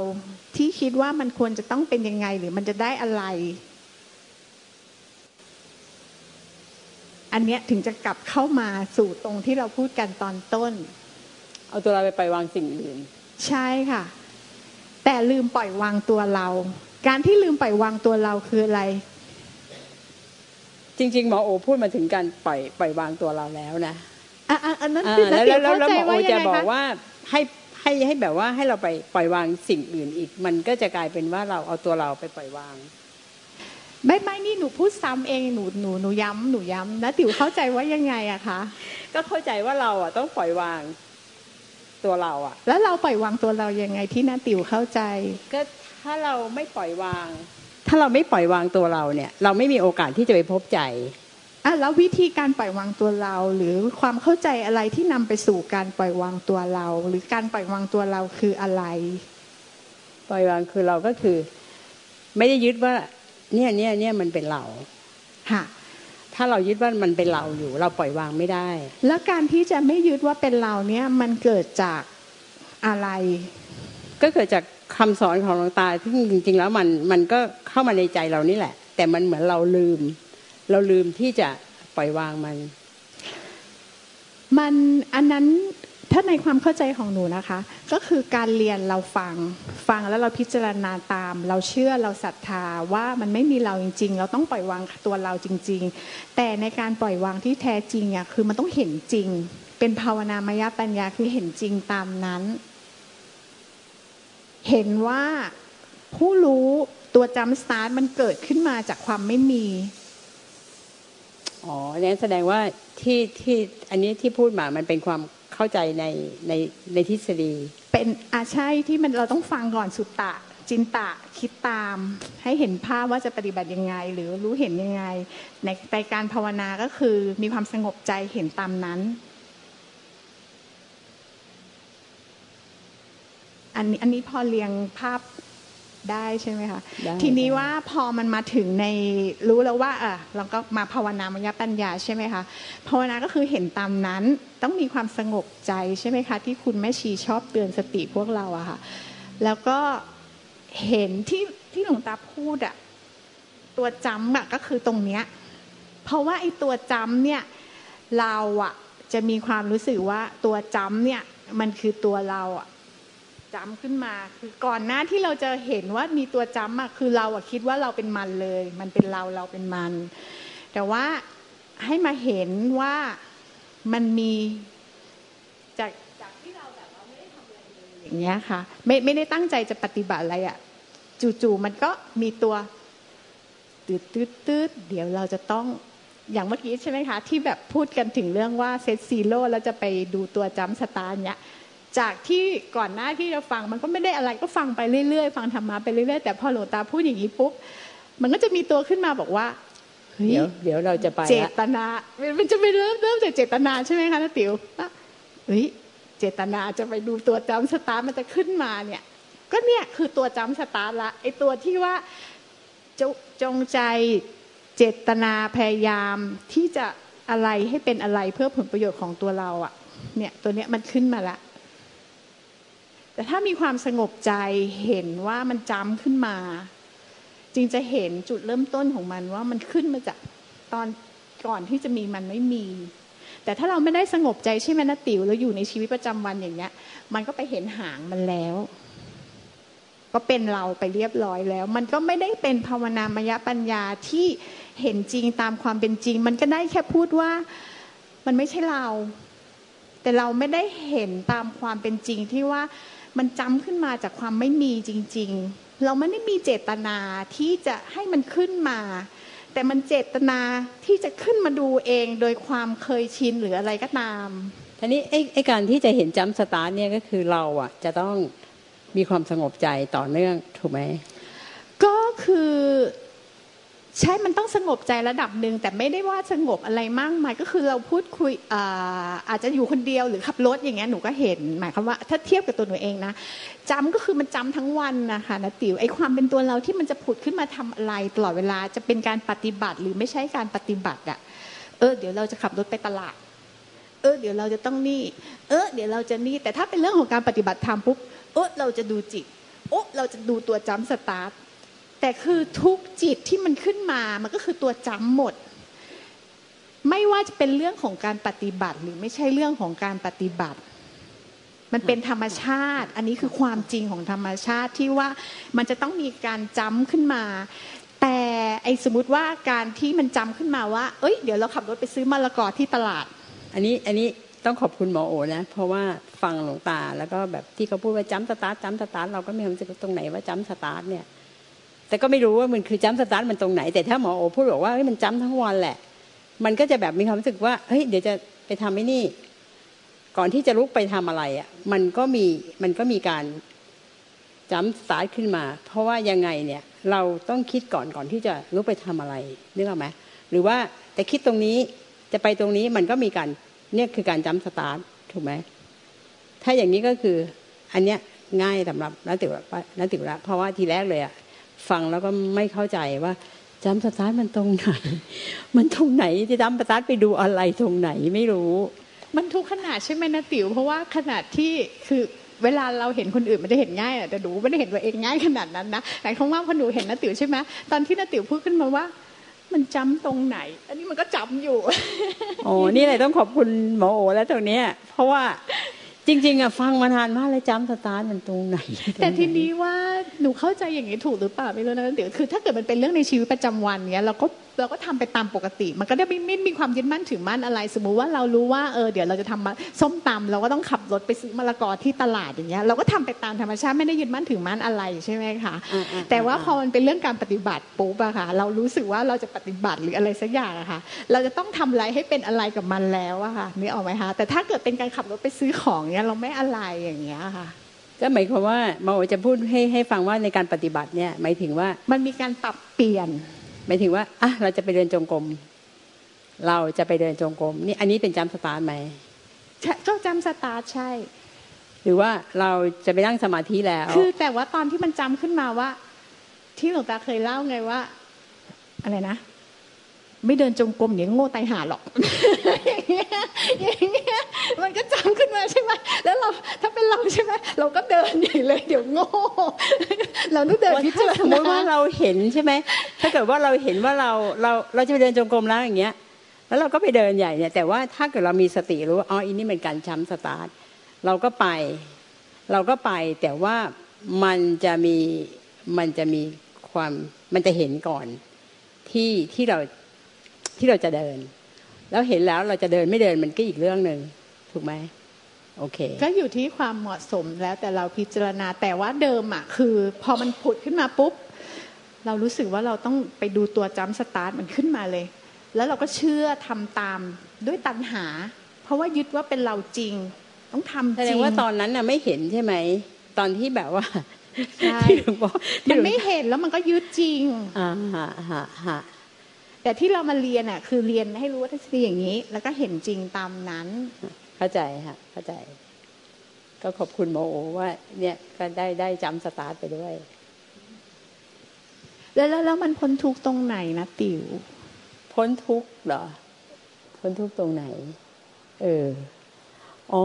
ที่คิดว่ามันควรจะต้องเป็นยังไงหรือมันจะได้อะไร อันเนี้ยถึงจะกลับเข้ามาสู่ตรงที่เราพูดกันตอนต้น เอาตัวเราไปปล่อยวางสิ่งอื่น ใช่ค่ะ แต่ลืมปล่อยวางตัวเรา การที่ลืมปล่อยวางตัวเราคืออะไร จริง ๆ หมอโอพูดมาถึงการปล่อยปล่อยวางตัวเราแล้วนะอะอะอันนั้นอ่าคือแล้วนักแล้วเรียนแล้วเข้าแล้วใจหมอโอว่ายัจะงไงบอกคะว่าให้ให้ให้แบบว่าให้เราไปปล่อยวางสิ่งอื่นอีก มันก็จะกลายเป็นว่าเราเอาตัวเราไปปล่อยวางไม่ไม่นี่หนูพูดซ้ำเองหนูหนูหนูย้ำหนูย้ำนะติ๋วเข้าใจว่ายังไงอะคะก็เข้าใจว่าเราอะต้องปล่อยวาง ตัวเราอะแล้วเราปล่อยวางตัวเรายังไงที่นาติ๋วเข้าใจ ก็ถ้าเราไม่ปล่อยวาง ถ้าเราไม่ปล่อยวางตัวเราเนี่ย เราไม่มีโอกาสที่จะไปพบใจอะแล้ววิธีการปล่อยวางตัวเรา หรือความเข้าใจอะไรที่นำไปสู่การปล่อยวางตัวเรา หรือการปล่อยวางตัวเราคืออะไร ปล่อยวางคือเราก็คือ ไม่ได้ยึดว่า เนี่ยเนี่ยเนี่ยมันเป็นเราค่ะ ถ้าเรายึดว่ามันเป็นเราอยู่ เราปล่อยวางไม่ได้ แล้วการที่จะไม่ยึดว่าเป็นเราเนี่ยมันเกิดจากอะไร ก็เกิดจากคำสอนของหลวงตาที่จริง ๆ แล้วมันมันก็เข้ามาในใจเรานี่แหละ แต่มันเหมือนเราลืม เราลืมที่จะปล่อยวางมัน มันอันนั้น ถ้าในความเข้าใจของหนูนะคะ ก็คือการเรียนเราฟังฟังแล้วเราพิจารณาตาม เราเชื่อเราศรัทธาว่ามันไม่มีเราจริง ๆ เราต้องปล่อยวางตัวเราจริง ๆ แต่ในการปล่อยวางที่แท้จริงอะคือมันต้องเห็นจริง เป็นภาวนามยปัญญาคือเห็นจริงตามนั้น เห็นว่าผู้รู้ตัวจำสตาร์ทมันเกิดขึ้นมาจากความไม่มีอ๋อนั้นแสดงว่าที่ที่อันนี้ที่พูดมามันเป็นความ เข้าใจในในในทฤษฎี เป็นอาใช่ที่มันเราต้องฟังก่อนสุตตะ จินตะคิดตาม ให้เห็นภาพว่าจะปฏิบัติยังไง หรือรู้เห็นยังไง ในในการภาวนาก็คือมีความสงบใจเห็นตามนั้น อันนี้อันนี้พอเรียงภาพ ได้ใช่ไหมคะได้ทีนี้ว่าพอมันมาถึงในรู้แล้วว่าอะเราก็มาภาวนามยปัญญาใช่ไหมคะภาวนาก็คือเห็นตามนั้นต้องมีความสงบใจใช่ไหมคะ ที่คุณแม่ชีชอบเตือนสติพวกเราอะค่ะ แล้วก็เห็นที่ที่หลวงตาพูดอะตัวจำอะก็คือตรงเนี้ยเพราะว่าไอ้ตัวจำเนี่ยเราอะจะมีความรู้สึกว่าตัวจำเนี่ยมันคือตัวเราอะ จำขึ้นมา คือก่อนหน้าที่เราจะเห็นว่ามีตัวจำอะคือเราอะคิดว่าเราเป็นมันเลย มันเป็นเราเราเป็นมัน แต่ว่าให้มาเห็นว่ามันมีจากจากที่เราแบบว่าไม่ได้ทำอะไรเลยอย่างเงี้ยค่ะ ไม่ไม่ได้ตั้งใจจะปฏิบัติอะไรอะจู่ๆมันก็มีตัวตืดตืดตืดเดี๋ยวเราจะต้องอย่างเมื่อกี้ใช่ไหมคะ ที่แบบพูดกันถึงเรื่องว่าเซตซีโร่แล้วจะไปดูตัวจำสตาร์เนี้ย จากที่ก่อนหน้าที่จะฟังมันก็ไม่ได้อะไรก็ฟังไปเรื่อยๆ ฟังธรรมะไปเรื่อยๆ แต่พอหลวงตาพูดอย่างนี้ปุ๊บมันก็จะมีตัวขึ้นมาบอกว่าเดี๋ยวเดี๋ยวเราจะไปเจตนา มันจะไปเริ่มเริ่มจากเจตนาใช่ไหมคะนาติ๋วเฮ้ยเจตนาจะไปดูตัวจำสตาร์มันจะขึ้นมาเนี่ย ก็เนี่ยคือตัวจำสตาร์ละไอตัวที่ว่าจงใจเจตนาพยายามที่จะอะไรให้เป็นอะไรเพื่อผลประโยชน์ของตัวเราอะ่ะเนี่ยตัวเนี้ยมันขึ้นมาละ แต่ถ้ามีความสงบใจเห็นว่ามันจำขึ้นมา จึงจะเห็นจุดเริ่มต้นของมันว่ามันขึ้นมาจากตอนก่อนที่จะมีมันไม่มี แต่ถ้าเราไม่ได้สงบใจใช่ไหมนะติ๋วแล้วอยู่ในชีวิตประจำวันอย่างเงี้ย มันก็ไปเห็นหางมันแล้ว ก็เป็นเราไปเรียบร้อยแล้ว มันก็ไม่ได้เป็นภาวนามยปัญญาที่เห็นจริงตามความเป็นจริง มันก็ได้แค่พูดว่ามันไม่ใช่เรา แต่เราไม่ได้เห็นตามความเป็นจริงที่ว่า มันจำขึ้นมาจากความไม่มีจริง ๆ เราไม่ได้มีเจตนาที่จะให้มันขึ้นมา แต่มันเจตนาที่จะขึ้นมาดูเองโดยความเคยชินหรืออะไรก็ตามทีนี้ไอ้ไอ้การที่จะเห็นจัมสตาร์เนี่ยก็คือเราอะจะต้องมีความสงบใจต่อเนื่องถูกไหมก็คือ ใช่มันต้องสงบใจระดับหนึ่งแต่ไม่ได้ว่าสงบอะไรมากมายก็คือเราพูดคุยอาจจะอยู่คนเดียวหรือขับรถอย่างเงี้ยหนูก็เห็นหมายความว่า ถ้าเทียบกับตัวหนูเองนะจำก็คือมันจำทั้งวันนะคะนะติ๋วไอความเป็นตัวเราที่มันจะผุดขึ้นมาทำอะไรตลอดเวลาจะเป็นการปฏิบัติหรือไม่ใช่การปฏิบัติอะเออเดี๋ยวเราจะขับรถไปตลาด เออ เดี๋ยวเราจะต้องนี่ เออ เดี๋ยวเราจะนี่ แต่ถ้าเป็นเรื่องของการปฏิบัติธรรมปุ๊บเออเราจะดูจิตโอ้เราจะดูตัวจำสตาร์ท แต่คือทุกจิตที่มันขึ้นมามันก็คือตัวจำหมด ไม่ว่าจะเป็นเรื่องของการปฏิบัติ หรือไม่ใช่เรื่องของการปฏิบัติ มันเป็นธรรมชาติ อันนี้คือความจริงของธรรมชาติที่ว่ามันจะต้องมีการจำขึ้นมา แต่ไอสมมติว่าการที่มันจำขึ้นมาว่า เอ้ยเดี๋ยวเราขับรถไปซื้อมะละกอที่ตลาด อันนี้อันนี้ต้องขอบคุณหมอโอนะเพราะว่าฟังหลวงตาแล้วก็แบบที่เขาพูดว่าจำสตาร์ทจำสตาร์ทเราก็มีความรู้สึกตรงไหนว่าจำสตาร์ทเนี่ย แต่ก็ไม่รู้ว่ามันคือจัมสตาร์ทมันตรงไหน แต่ถ้าหมอโอพูดบอกว่าเฮ้ยมันจัมทั้งวันแหละ มันก็จะแบบมีความรู้สึกว่าเฮ้ยเดี๋ยวจะไปทำไอ้นี่ ก่อนที่จะลุกไปทำอะไรอะมันก็มีมันก็มีการ jump start ขึ้นมา เพราะว่ายังไงเนี่ยเราต้องคิดก่อนก่อนที่จะลุกไปทำอะไรนึกออกไหมหรือว่าแต่คิดตรงนี้จะไปตรงนี้มันก็มีการเนี่ยคือการ jump start ถูกไหมถ้าอย่างนี้ก็คืออันเนี้ยง่ายสำหรับนักติวนักติวละเพราะว่าทีแรกเลยอะ ฟังแล้วก็ไม่เข้าใจว่าจำสตาร์ทมันตรงไหน มันตรงไหนจะจำสตาร์ทไปดูอะไรตรงไหนไม่รู้ มันทุกขนาดใช่ไหมนะติ๋วเพราะว่าขนาดที่คือเวลาเราเห็นคนอื่นมันจะเห็นง่ายแต่ดูไม่ได้เห็นตัวเองง่ายขนาดนั้นนะแต่คงว่าพอหนูเห็นนะติ๋วใช่ไหมตอนที่นะติ๋วพูดขึ้นมาว่า มันจำตรงไหน อันนี้มันก็จำอยู่โอ้นี่เลยต้องขอบคุณหมอโอแล้วตรงเนี้ย เพราะว่า จริงๆอะฟังมานานมากเลยจำสตาร์ทมันตรงไหน แต่ทีนี้ว่าหนูเข้าใจอย่างนี้ถูกหรือเปล่าไม่รู้นะเดี๋ยวคือถ้าเกิดมันเป็นเรื่องในชีวิตประจำวันเนี้ยเราก็เราก็ทำไปตามปกติ มันก็ได้ไม่ไม่มีความยึดมั่นถือมั่นอะไร สมมุติว่าเรารู้ว่าเออเดี๋ยวเราจะทำส้มตำเราก็ต้องขับรถไปซื้อมะละกอที่ตลาดอย่างเงี้ยเราก็ทำไปตามธรรมชาติไม่ได้ยึดมั่นถือมั่นอะไรใช่ไหมคะแต่ว่าพอมันเป็นเรื่องการปฏิบัติปุ๊บอะค่ะเรารู้สึกว่าเราจะปฏิบัติหรืออะไรสักอย่างอะค่ะเราจะต้องทำอะไรให้เป็นอะไรกับมันแล้วอะค่ะนี่ออกไหมคะแต่ถ้าเกิดเป็นการขับรถไปซื้อของเนี้ยเราไม่อะไรอย่างเงี้ยค่ะ ก็หมายความว่าหมอจะพูดให้ให้ฟังว่าในการปฏิบัติเนี่ยหมายถึงว่ามันมีการปรับเปลี่ยน หมายถึงว่าอะเราจะไปเดินจงกรมเราจะไปเดินจงกรมนี่อันนี้เป็นจำสตาร์ทไหมก็จำสตาร์ทใช่ หรือว่าเราจะไปนั่งสมาธิแล้ว คือแต่ว่าตอนที่มันจำขึ้นมาว่า ที่หลวงตาเคยเล่าไงว่า อะไรนะ ไม่เดินจงกรมเดี๋ยโง่ตายหาหรอก อย่างเงี้ยอย่างเงี้ยมันก็จำขึ้นมาใช่ไหมแล้วเราถ้าเป็นเราใช่ไหมเราก็เดินใหญ่เลยเดี๋ยวโง่ เราต้องเดินพิจารณาสมมติว่าเราเห็นใช่ไหมถ้าเกิดว่าเราเห็นว่าเราเราเราจะไปเดินจงกรมแล้วอย่างเงี้ย แล้วเราก็ไปเดินใหญ่เนี่ยแต่ว่าถ้าเกิดเรามีสติรู้ว่าอ๋ออันนี้เป็นการช้ำสตาร์ทเราก็ไป เราก็ไปแต่ว่ามันจะมีมันจะมีความมันจะเห็นก่อนที่ที่เรา ที่เราจะเดิน แล้วเห็นแล้วเราจะเดินไม่เดินมันก็อีกเรื่องหนึ่งถูกไหมโอเค ก็อยู่ที่ความเหมาะสมแล้วแต่เราพิจารณาแต่ว่าเดิมอะคือ พอมันผุดขึ้นมาปุ๊บ เรารู้สึกว่าเราต้องไปดูตัว jump start มันขึ้นมาเลย แล้วเราก็เชื่อทำตามด้วยตัณหา เพราะว่ายึดว่าเป็นเราจริง ต้องทำแสจดริงงว่าตอนนั้นน่ะไม่เห็นใช่ไหมตอนที่แบบว่าใช่ที่หลวงพ่อที่มันหลวงไม่เห็นแล้วมันก็ยึดจริงอ่าฮะฮะฮะ แต่ที่เรามาเรียนอะ คือเรียนให้รู้ว่าทฤษฎีอย่างนี้ แล้วก็เห็นจริงตามนั้น เข้าใจฮะเข้าใจ ก็ขอบคุณหมอโอว่า เนี่ยก็ได้ได้จำสตาร์ทไปด้วย แล้วแล้วแล้วมันพ้นทุกข์ตรงไหนนะติ๋วพ้นทุกข์เหรอ พ้นทุกข์ตรงไหน เอออ๋อ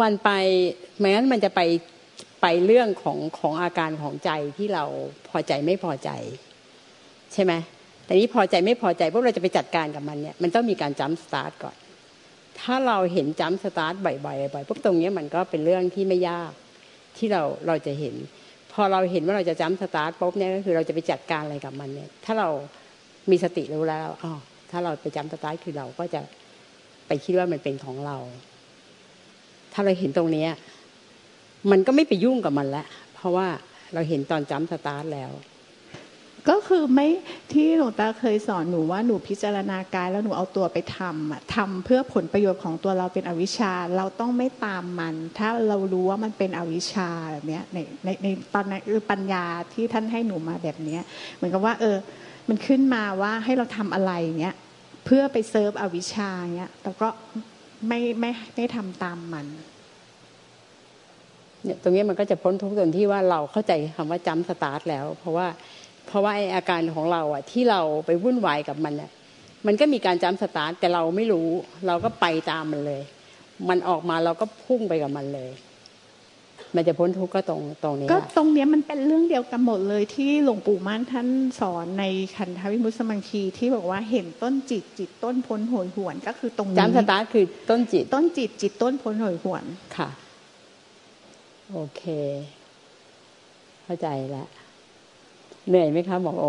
มันไปแม้นมันจะไปไปเรื่องของของอาการของใจที่เราพอใจไม่พอใจ ใช่ไหม แต่นี้พอใจไม่พอใจพวกเราจะไปจัดการกับมันเนี่ยมันต้องมีการ jump start ก่อน ถ้าเราเห็น jump start บ่อยๆบ่อยๆปุ๊บตรงเนี้ยมันก็เป็นเรื่องที่ไม่ยากที่เราเราจะเห็น พอเราเห็นว่าเราจะ jump start ปุ๊บเนี่ยก็คือเราจะไปจัดการอะไรกับมันเนี่ย ถ้าเรามีสติรู้แล้วอ๋อถ้าเราไปจัมสตาร์ทคือเราก็จะไปคิดว่ามันเป็นของเรา ถ้าเราเห็นตรงนี้มันก็ไม่ไปยุ่งกับมันแล้วเพราะว่าเราเห็นตอนจัมสตาร์ทแล้ว ก็คือไม่ที่หลวงตาเคยสอนหนูว่าหนูพิจารณากายแล้วหนูเอาตัวไปทำอะทำเพื่อผลประโยชน์ของตัวเราเป็นอวิชชา เราต้องไม่ตามมัน ถ้าเรารู้ว่ามันเป็นอวิชชาแบบเนี้ยในในในตอนนั้นคือปัญญาที่ท่านให้หนูมาแบบเนี้ยเหมือนกับว่า เออ มันขึ้นมาว่าให้เราทำอะไรเงี้ยเพื่อไปเซิร์ฟอวิชชาเงี้ยแต่ก็ไม่ไม่ไม่ทำตามมันเนี่ยตรงนี้มันก็จะพ้นทุกข์ตรงที่ว่าเราเข้าใจคำว่า jump start แล้ว เพราะว่า เพราะว่าไออาการของเราอะที่เราไปวุ่นวายกับมันอะมันก็มีการ jump start แต่เราไม่รู้ เราก็ไปตามมันเลย มันออกมาเราก็พุ่งไปกับมันเลย มันจะพ้นทุกข์ก็ตรงตรงนี้ก็แหละตรงเนี้ยมันเป็นเรื่องเดียวกันหมดเลยที่หลวงปู่มั่นท่านสอนในคันธวิมุตสมังคีที่บอกว่าเห็นต้นจิตจิตต้นพ้นโหยหวน ก็คือตรงนี้จัมสตาร์ทคือต้นจิต ต้นจิตจิตต้นพ้นโหยหวนค่ะ โอเค เข้าใจแล้ว เหนื่อยไหมคะหมอโอ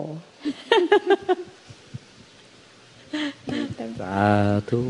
สาธุ